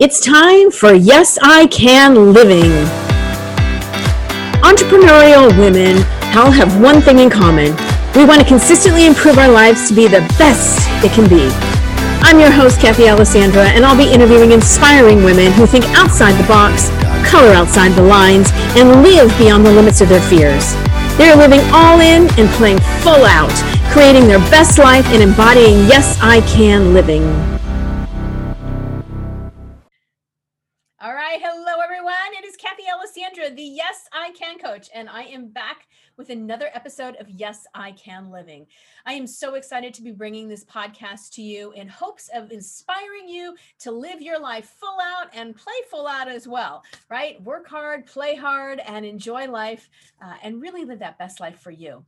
It's time for Yes I Can Living. Entrepreneurial women all have one thing in common. We want to consistently improve our lives to be the best it can be. I'm your host, Kathy Alessandra, and I'll be interviewing inspiring women who think outside the box, color outside the lines, and live beyond the limits of their fears. They're living all in and playing full out, creating their best life and embodying Yes I Can living. I Can coach, and I am back with another episode of Yes I Can Living. I am so excited to be bringing this podcast to you in hopes of inspiring you to live your life full out and play full out as well, right? Work hard, play hard, and enjoy life uh, and really live that best life for you.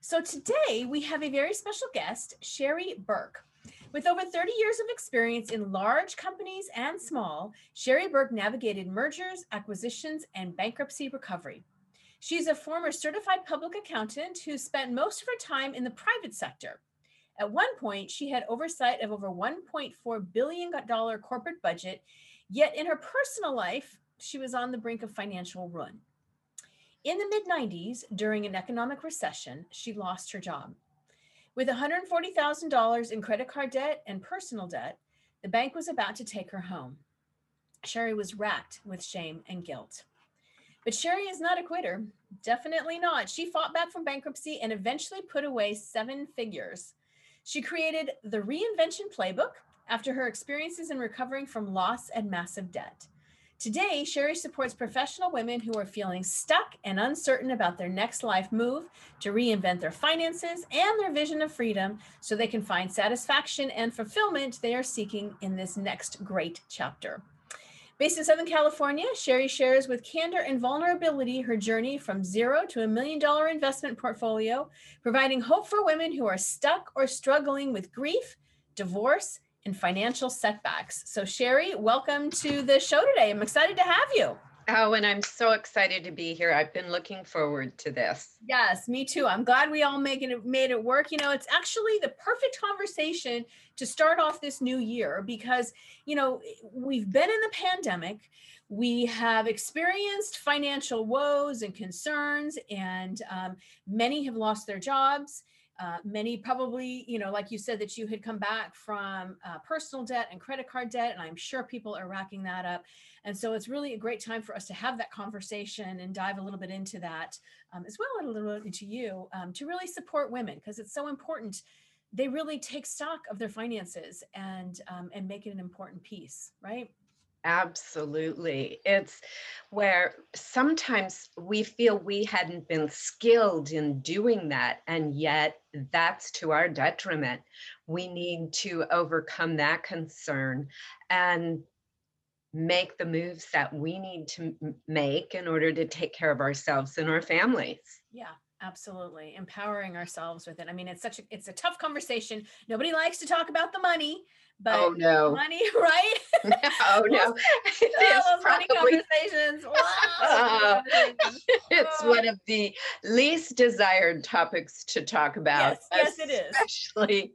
So today we have a very special guest, Sherry Burke. With over 30 years of experience in large companies and small, Sherry Burke navigated mergers, acquisitions, and bankruptcy recovery. She's a former certified public accountant who spent most of her time in the private sector. At one point, she had oversight of over $1.4 billion corporate budget, yet in her personal life, she was on the brink of financial ruin. In the mid 90s, during an economic recession, she lost her job. With $140,000 in credit card debt and personal debt, the bank was about to take her home. Sherry was racked with shame and guilt. But Sherry is not a quitter. Definitely not. She fought back from bankruptcy and eventually put away seven figures. She created the Reinvention Playbook after her experiences in recovering from loss and massive debt. Today, Sherry supports professional women who are feeling stuck and uncertain about their next life move to reinvent their finances and their vision of freedom so they can find satisfaction and fulfillment they are seeking in this next great chapter. Based in Southern California, Sherry shares with candor and vulnerability her journey from zero to a million dollar investment portfolio, providing hope for women who are stuck or struggling with grief, divorce, and financial setbacks. So, Sherry, welcome to the show today. I'm excited to have you. Oh, and I'm so excited to be here. I've been looking forward to this. Yes, me too. I'm glad we all making it made it work. You know, it's actually the perfect conversation to start off this new year because, you know, we've been in the pandemic. We have experienced financial woes and concerns, and um, many have lost their jobs. Uh, many probably, you know, like you said, that you had come back from uh, personal debt and credit card debt, and I'm sure people are racking that up. And so it's really a great time for us to have that conversation and dive a little bit into that, um, as well as a little bit into you, um, to really support women because it's so important. They really take stock of their finances and um, and make it an important piece, right? Absolutely. It's where sometimes we feel we hadn't been skilled in doing that, and yet that's to our detriment. We need to overcome that concern and make the moves that we need to make in order to take care of ourselves and our families. Yeah, absolutely. Empowering ourselves with it. I mean, it's such a it's a tough conversation. Nobody likes to talk about the money, but oh no. money, right? oh no. those money conversations. Uh, it's one of the least desired topics to talk about. Yes, yes it is. Especially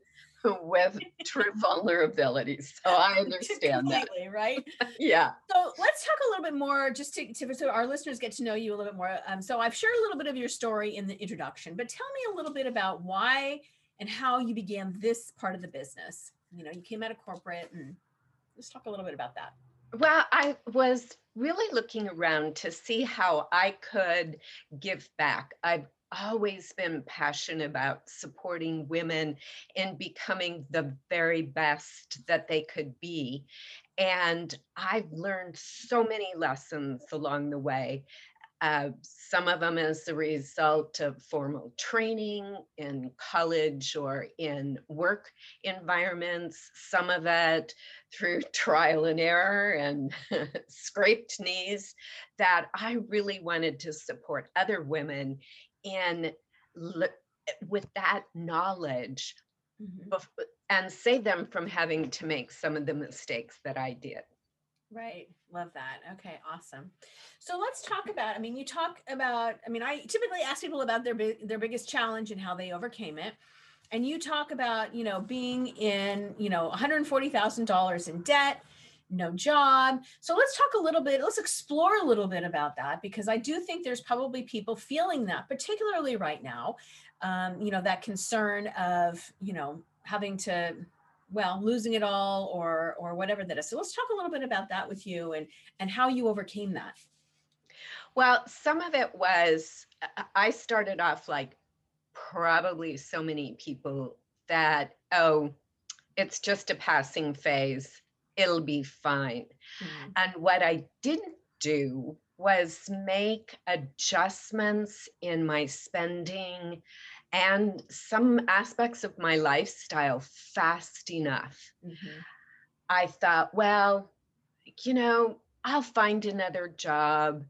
with true vulnerabilities. So I understand that. Right? yeah. So let's talk a little bit more just to, to so our listeners get to know you a little bit more. Um, so I've shared a little bit of your story in the introduction, but tell me a little bit about why and how you began this part of the business. You know, you came out of corporate and let's talk a little bit about that. Well, I was really looking around to see how I could give back. I've always been passionate about supporting women in becoming the very best that they could be. And I've learned so many lessons along the way. Uh, some of them as a result of formal training in college or in work environments, some of it through trial and error and scraped knees, that I really wanted to support other women in with that knowledge mm-hmm. and save them from having to make some of the mistakes that I did. Right. Love that. Okay, awesome. So let's talk about I mean you talk about I mean I typically ask people about their their biggest challenge and how they overcame it. And you talk about, you know, being in, you know, $140,000 in debt, no job. So let's talk a little bit, let's explore a little bit about that because I do think there's probably people feeling that, particularly right now. Um, you know, that concern of, you know, having to well losing it all or or whatever that is so let's talk a little bit about that with you and and how you overcame that well some of it was i started off like probably so many people that oh it's just a passing phase it'll be fine. Mm-hmm. And what I didn't do was make adjustments in my spending and some aspects of my lifestyle fast enough. Mm-hmm. I thought, well, you know, I'll find another job.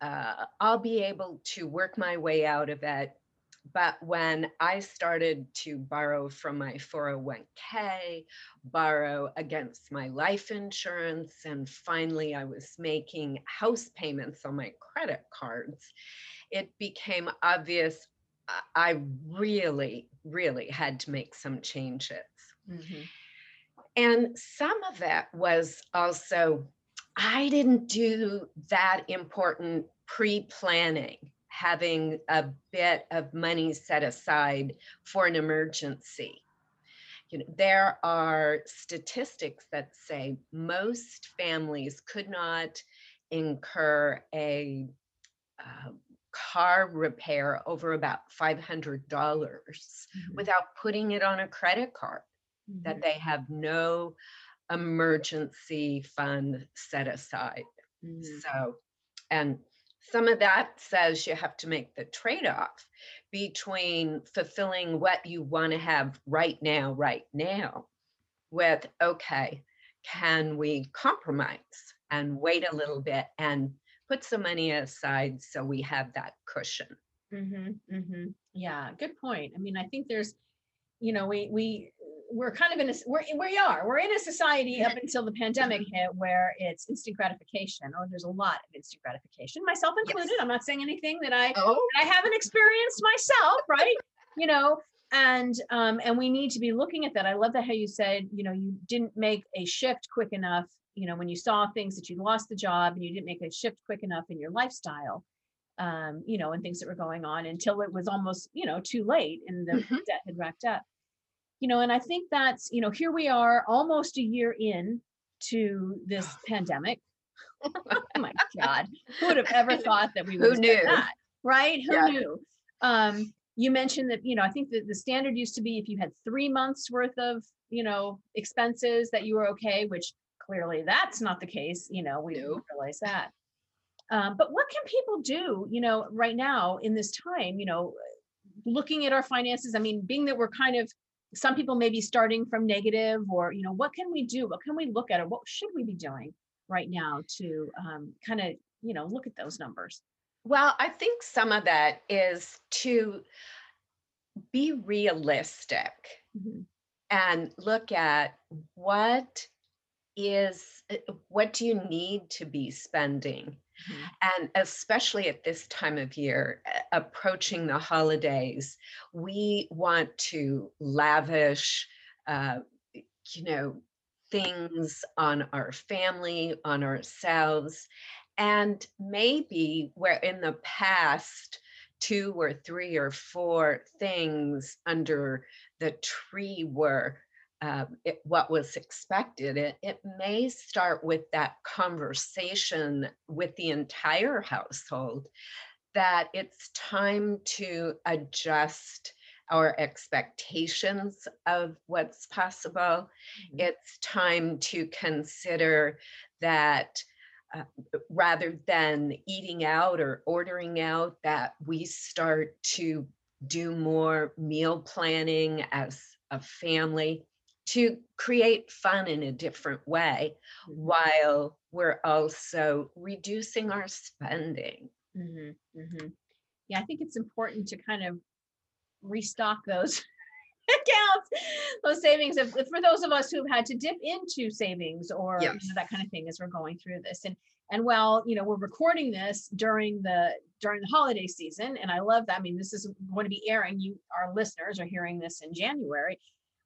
Uh, I'll be able to work my way out of it. But when I started to borrow from my 401k, borrow against my life insurance, and finally I was making house payments on my credit cards, it became obvious I really, really had to make some changes. Mm-hmm. And some of it was also, I didn't do that important pre planning having a bit of money set aside for an emergency. You know, there are statistics that say most families could not incur a uh, car repair over about $500 mm-hmm. without putting it on a credit card, mm-hmm. that they have no emergency fund set aside. Mm-hmm. So, and some of that says you have to make the trade off between fulfilling what you want to have right now, right now, with, okay, can we compromise and wait a little bit and put some money aside so we have that cushion? Mm-hmm, mm-hmm. Yeah, good point. I mean, I think there's, you know, we, we, we're kind of in a we're we are we're in a society up until the pandemic hit where it's instant gratification or there's a lot of instant gratification myself included yes. i'm not saying anything that i oh. that i haven't experienced myself right you know and um and we need to be looking at that i love that how you said you know you didn't make a shift quick enough you know when you saw things that you lost the job and you didn't make a shift quick enough in your lifestyle um you know and things that were going on until it was almost you know too late and the mm-hmm. debt had racked up. You know and i think that's you know here we are almost a year in to this pandemic. Oh my god. Who would have ever thought that we would who knew? that right? Who yeah. knew? Um you mentioned that you know i think that the standard used to be if you had three months worth of you know expenses that you were okay which clearly that's not the case you know we realize that. Um, but what can people do you know right now in this time you know looking at our finances i mean being that we're kind of some people may be starting from negative or you know what can we do? What can we look at or what should we be doing right now to um, kind of you know look at those numbers? Well i think some of that is to be realistic mm-hmm. and look at what is uh, what do you need to be spending Mm-hmm. And especially at this time of year, approaching the holidays, we want to lavish, uh, you know, things on our family, on ourselves. And maybe where in the past, two or three or four things under the tree were um, it, what was expected. It, it may start with that conversation with the entire household that it's time to adjust our expectations of what's possible. Mm-hmm. It's time to consider that uh, rather than eating out or ordering out, that we start to do more meal planning as a family to create fun in a different way mm-hmm. while we're also reducing our spending. Mm-hmm, mm-hmm. Yeah, I think it's important to kind of restock those accounts, those savings. If, for those of us who've had to dip into savings or yes. you know, that kind of thing as we're going through this, and and well, you know, we're recording this during the during the holiday season, and I love that. I mean, this is going to be airing. You, our listeners, are hearing this in January,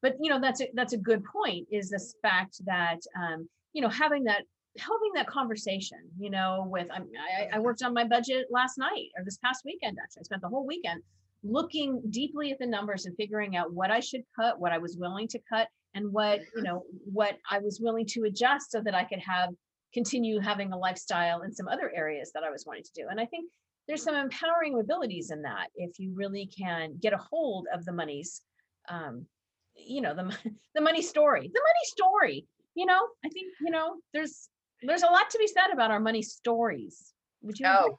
but you know that's a that's a good point is this fact that um, you know having that having that conversation you know with I'm, I, I worked on my budget last night or this past weekend actually i spent the whole weekend looking deeply at the numbers and figuring out what i should cut what i was willing to cut and what you know what i was willing to adjust so that i could have continue having a lifestyle in some other areas that i was wanting to do. And i think there's some empowering abilities in that if you really can get a hold of the monies um, you know the, the money story the money story you know i think you know there's there's a lot to be said about our money stories would you Oh, agree?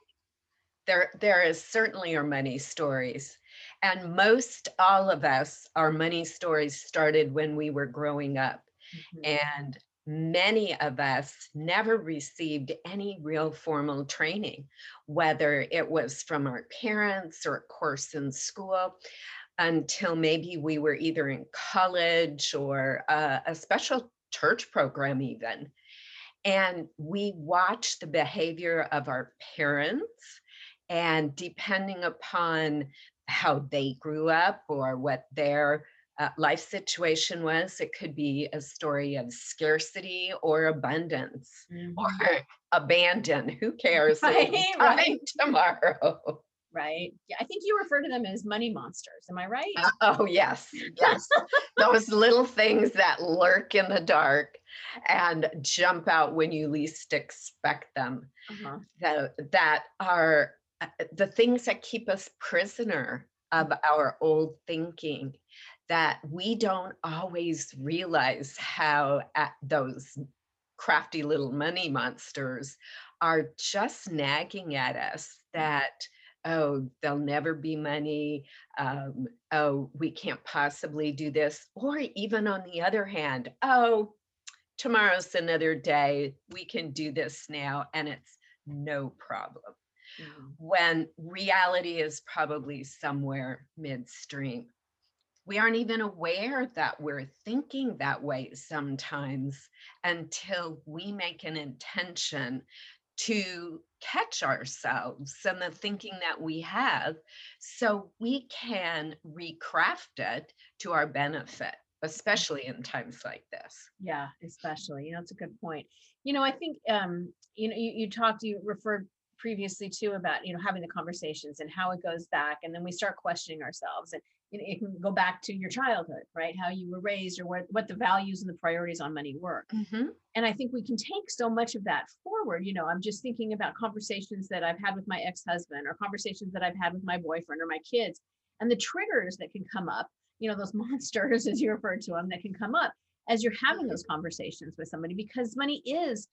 there, there is certainly are money stories. And most all of us, our money stories started when we were growing up. Mhm. And many of us never received any real formal training, whether it was from our parents or a course in school, until maybe we were either in college or uh, a special church program, even. And we watched the behavior of our parents, and depending upon how they grew up or what their uh, life situation was, it could be a story of scarcity or abundance Mhm. or abandon. Who cares? Right, right. tomorrow. Right yeah i think you refer to them as money monsters am i right Uh, oh, yes. Yes. Those little things that lurk in the dark and jump out when you least expect them. uh-huh. That, that are uh, the things that keep us prisoner of our old thinking that we don't always realize how uh, those crafty little money monsters are just nagging at us that oh there'll never be money um, oh we can't possibly do this or even on the other hand oh tomorrow's another day we can do this now and it's no problem Mhm. when reality is probably somewhere midstream. We aren't even aware that we're thinking that way sometimes until we make an intention to catch ourselves and the thinking that we have so we can recraft it to our benefit, especially in times like this. Yeah, especially. You know, it's a good point. You know, I think um, you know, you, you talked, you referred previously too about, you know, having the conversations and how it goes back. And then we start questioning ourselves. And you know, it can go back to your childhood, right? How you were raised or what, what the values and the priorities on money were. Mm-hmm. And I think we can take so much of that forward. You know, I'm just thinking about conversations that I've had with my ex-husband or conversations that I've had with my boyfriend or my kids and the triggers that can come up, you know, those monsters, as you referred to them, that can come up as you're having mm-hmm. those conversations with somebody because money is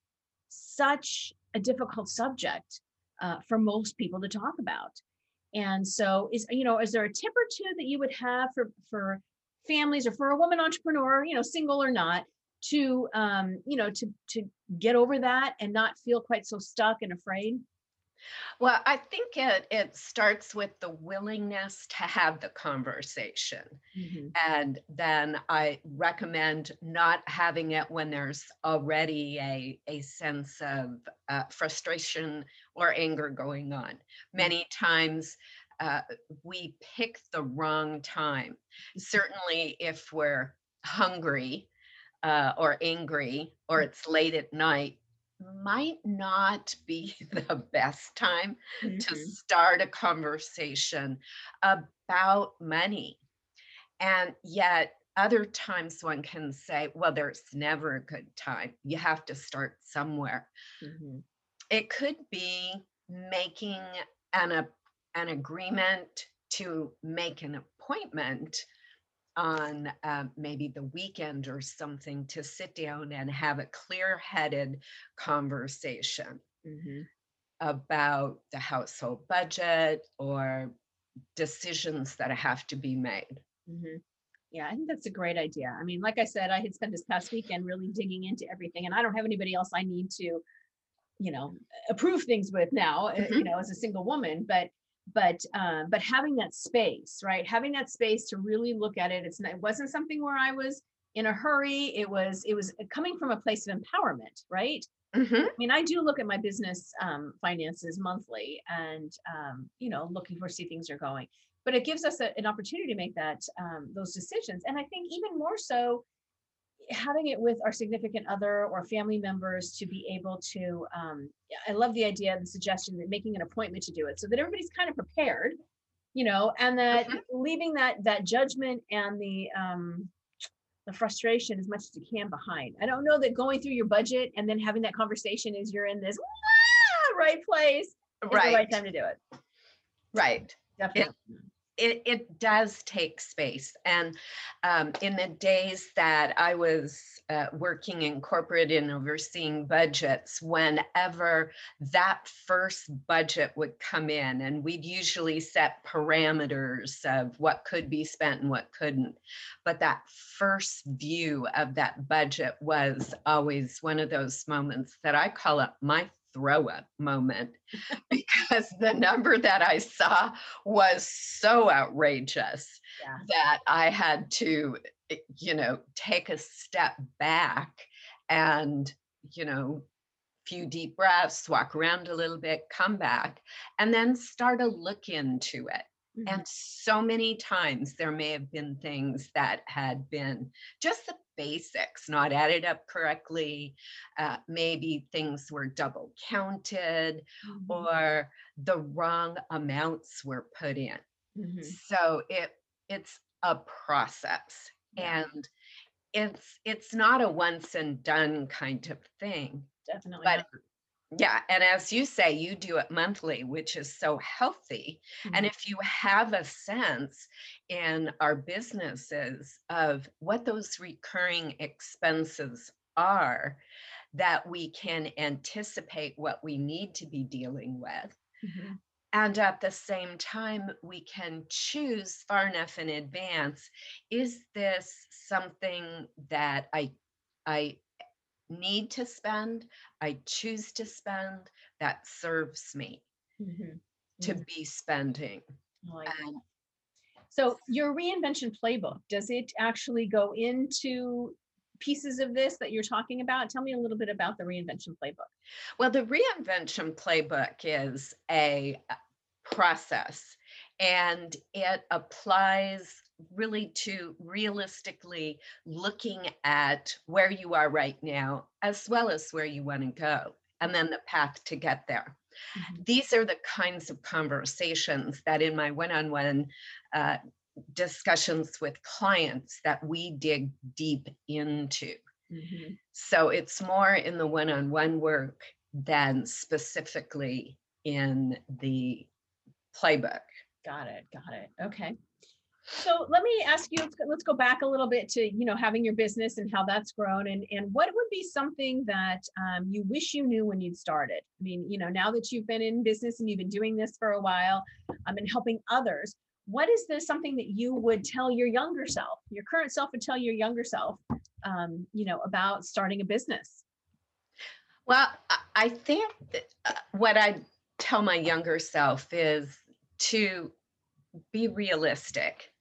such a difficult subject uh, for most people to talk about. And so is, you know, is there a tip or two that you would have for, for families or for a woman entrepreneur, you know, single or not, to, um, you know, to, to get over that and not feel quite so stuck and afraid? Well, I think it it starts with the willingness to have the conversation. Mhm. And then I recommend not having it when there's already a, a sense of uh, frustration or anger going on. Many times uh, we pick the wrong time. Certainly, if we're hungry uh, or angry or it's late at night, might not be the best time to Mhm. start a conversation about money. And yet, other times one can say, well, there's never a good time. You have to start somewhere. Mhm. It could be making an, a- an agreement to make an appointment on uh, maybe the weekend or something to sit down and have a clear headed conversation Mhm. about the household budget or decisions that have to be made. Mhm. Yeah, I think that's a great idea. I mean, like I said, I had spent this past weekend really digging into everything, and I don't have anybody else I need to, you know, approve things with now, uh, you Mhm. know, as a single woman. But, but, um, but having that space, right? Having that space to really look at it. It's not, it wasn't something where I was in a hurry. It was, it was coming from a place of empowerment, right? Mhm. I mean, I do look at my business um, finances monthly and, um, you know, looking for see things are going. But it gives us a- an opportunity to make that um, those decisions. And I think even more so, having it with our significant other or family members to be able to um, i love the idea and the suggestion that making an appointment to do it so that everybody's kind of prepared you know and that Mhm. leaving that that judgment and the um the frustration as much as you can behind. I don't know that going through your budget and then having that conversation is you're in this "Ah, right place is the right Right, time to do it. Right. definitely it, it does take space. And um, in the days that I was uh, working in corporate and overseeing budgets, whenever that first budget would come in, and we'd usually set parameters of what could be spent and what couldn't. But that first view of that budget was always one of those moments that I call up my throw up moment because the number that I saw was so outrageous Yeah. that I had to, eh, you know, take a step back and, you know, few deep breaths, walk around a little bit, come back, and then start to look into it. Mhm. And so many times there may have been things that had been just the basics, not added up correctly. Uh, maybe things were double counted Mhm. or the wrong amounts were put in. Mhm. So it it's a process Yeah. and it's it's not a once and done kind of thing. definitely But not. Yeah, and as you say, you do it monthly, which is so healthy. And Mhm. if you have a sense in our businesses of what those recurring expenses are, that we can anticipate what we need to be dealing with. Mhm. And at the same time, we can choose far enough in advance is this something that I, I need to spend, I choose to spend, that serves me Mhm. to Mhm. be spending? Like. And So your reinvention playbook, does it actually go into pieces of this that you're talking about? Tell me a little bit about the reinvention playbook. Well, the reinvention playbook is a uh, process and it applies really to realistically looking at where you are right now, as well as where you want to go, and then the path to get there. Mhm. These are the kinds of conversations that in my one on one discussions with clients that we dig deep into. Mhm. So it's more in the one on one work than specifically in the playbook. Got it. Got it. Okay. So let me ask you, let's go, back a little bit to, you know, having your business and how that's grown and, and what would be something that um, you wish you knew when you'd started? I mean, you know, now that you've been in business and you've been doing this for a while um, and helping others, what is this something that you would tell your younger self, your current self would tell your younger self, um, you know, about starting a business? Well, I- think that, uh, what I tell my younger self is to be realistic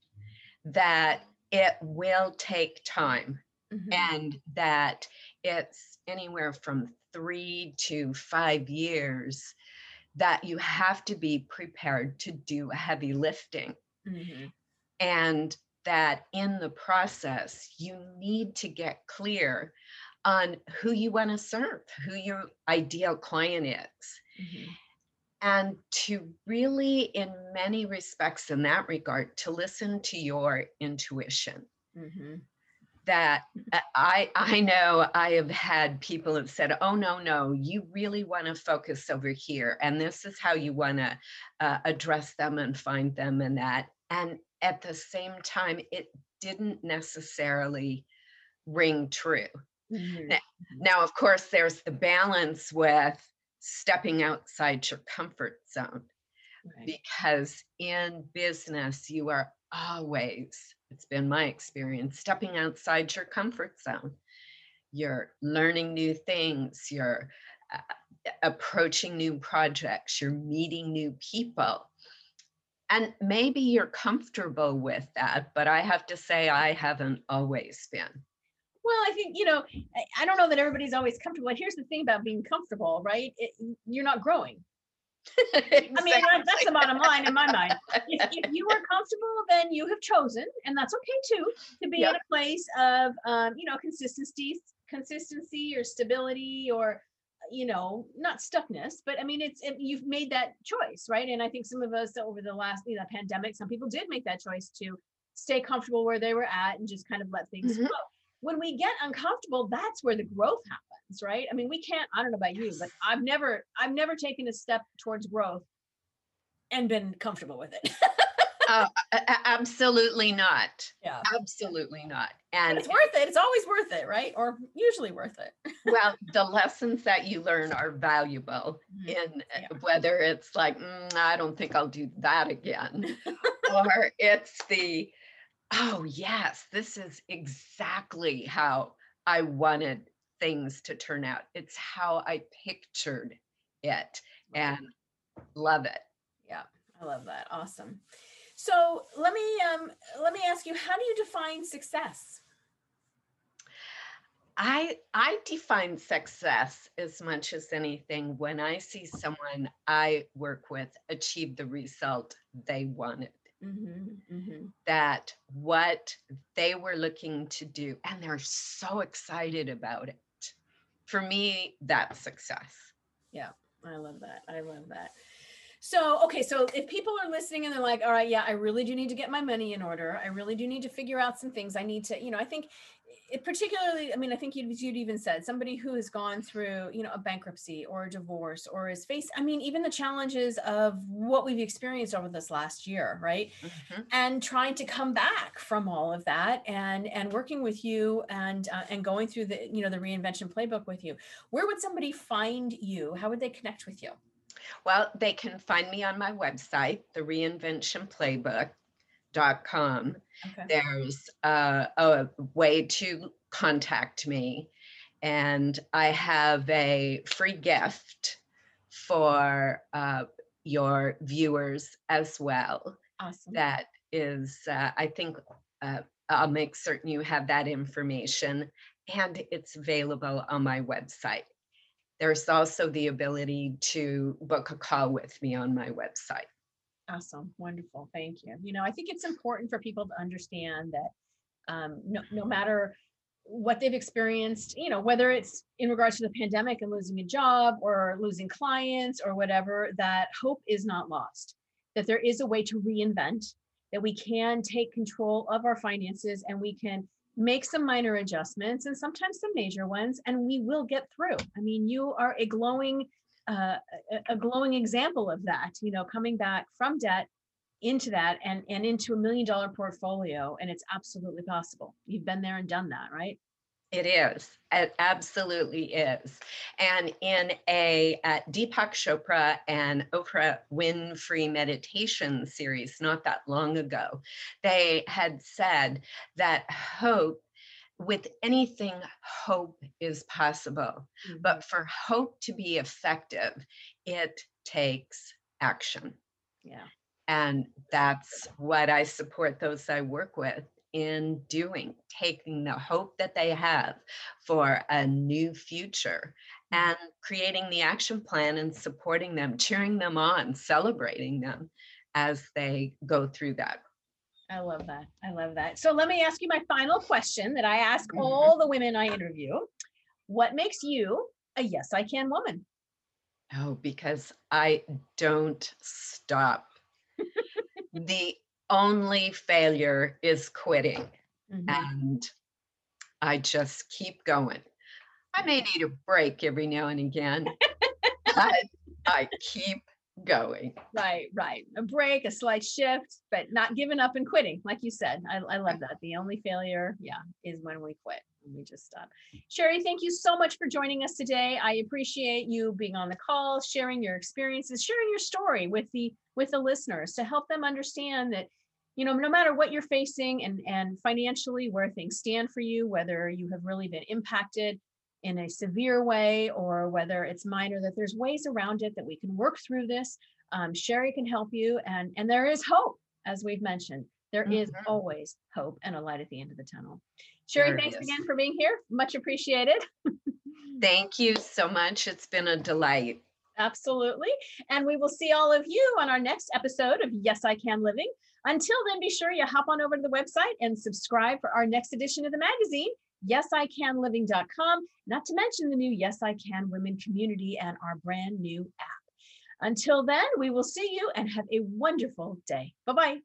that it will take time Mhm. and that it's anywhere from three to five years that you have to be prepared to do heavy lifting Mhm. and that in the process you need to get clear on who you want to serve who your ideal client is Mhm. And to really in many respects in that regard to listen to your intuition Mhm. that uh, I I know I have had people have said, "Oh no, no, you really want to focus over here, and this is how you want to uh, address them and find them and that." And at the same time, it didn't necessarily ring true. Mhm. Now, of course, there's the balance with stepping outside your comfort zone Right. because in business you are always it's been my experience stepping outside your comfort zone. You're learning new things you're uh, approaching new projects you're meeting new people. And maybe you're comfortable with that but i have to say i haven't always been Well, I think, you know, I, I don't know that everybody's always comfortable. Here's the thing about being comfortable, right? It, you're not growing. I mean, that's the bottom line in my mind. If, if you are comfortable, then you have chosen, and that's okay too, to be in a place of, um, you know, consistency, consistency or stability or, you know, not stuckness, but I mean, it's, it- you've made that choice, right? And I think some of us over the last, you know, pandemic, some people did make that choice to stay comfortable where they were at and just kind of let things Mhm. flow. When we get uncomfortable, that's where the growth happens, right? I mean, we can't, I don't know about you, but I've never, I've never taken a step towards growth and been comfortable with it. Uh, absolutely not. yeah. Absolutely not. But And it's worth it. It's always worth it, right? Or usually worth it. well, the lessons that you learn are valuable Mhm. in Yeah. whether it's like, "Mm, I don't think I'll do that again, or it's the, oh, yes, this is exactly how I wanted things to turn out. It's how I pictured it and love it. Yeah, I love that. Awesome. So let me um let me ask you, how do you define success? I I define success as much as anything when I see someone I work with achieve the result they wanted. Mm-hmm, mm-hmm. That what they were looking to do, and they're so excited about it. For me, that's success. Yeah, I love that. I love that. So, okay, so if people are listening and they're like, all right, yeah, I really do need to get my money in order. I really do need to figure out some things. I need to, you know, I think it particularly, I mean, I think you'd, you'd even said somebody who has gone through, you know, a bankruptcy or a divorce or is faced, I mean, even the challenges of what we've experienced over this last year, right? Mhm. and trying to come back from all of that and and working with you and uh, and going through the you know the reinvention playbook with you where would somebody find you how would they connect with you Well, they can find me on my website, the reinventionplaybook.com. okay. there's uh, a way to contact me. And i have a free gift for uh, your viewers as well. Awesome. That is uh, i think uh, i'll make certain you have that information and it's available on my website. There's also the ability to book a call with me on my website Awesome. Wonderful. Thank you. You know, I think it's important for people to understand that um, no, no matter what they've experienced, you know, whether it's in regards to the pandemic and losing a job or losing clients or whatever, that hope is not lost, that there is a way to reinvent, that we can take control of our finances and we can make some minor adjustments and sometimes some major ones, and we will get through. I mean, you are a glowing uh, a, glowing example of that, you know, coming back from debt into that and, and into a million dollar portfolio. And it's absolutely possible. You've been there and done that, right? It is. It absolutely is. And in a uh, Deepak Chopra and Oprah Winfrey meditation series not that long ago, they had said that hope, with anything, hope is possible. But for hope to be effective, it takes action. yeah, And that's what I support those I work with in doing, taking the hope that they have for a new future Mhm. and creating the action plan and supporting them, cheering them on, celebrating them as they go through that. I love that. I love that. So let me ask you my final question that I ask Mhm. all the women I interview. What makes you a yes, I can woman? Oh, because I don't stop. the only failure is quitting. Mhm. and I just keep going. I may need a break every now and again, but I keep going. Right, right. A break, a slight shift, but not giving up and quitting. Like you said, I, I love that. The only failure, yeah, is when we quit we just stop. Sherry, thank you so much for joining us today. I appreciate you being on the call, sharing your experiences, sharing your story with the with the listeners to help them understand that you know no matter what you're facing and and financially where things stand for you whether you have really been impacted in a severe way or whether it's minor that there's ways around it that we can work through this um, sherry can help you and and there is hope as we've mentioned There is Mhm. always hope and a light at the end of the tunnel sherry There thanks again for being here much appreciated Thank you so much. It's been a delight. Absolutely. And we will see all of you on our next episode of Yes, I Can Living. Until then, be sure you hop on over to the website and subscribe for our next edition of the magazine, yesicanliving.com, not to mention the new Yes, I Can Women community and our brand new app. Until then, we will see you and have a wonderful day. Bye bye.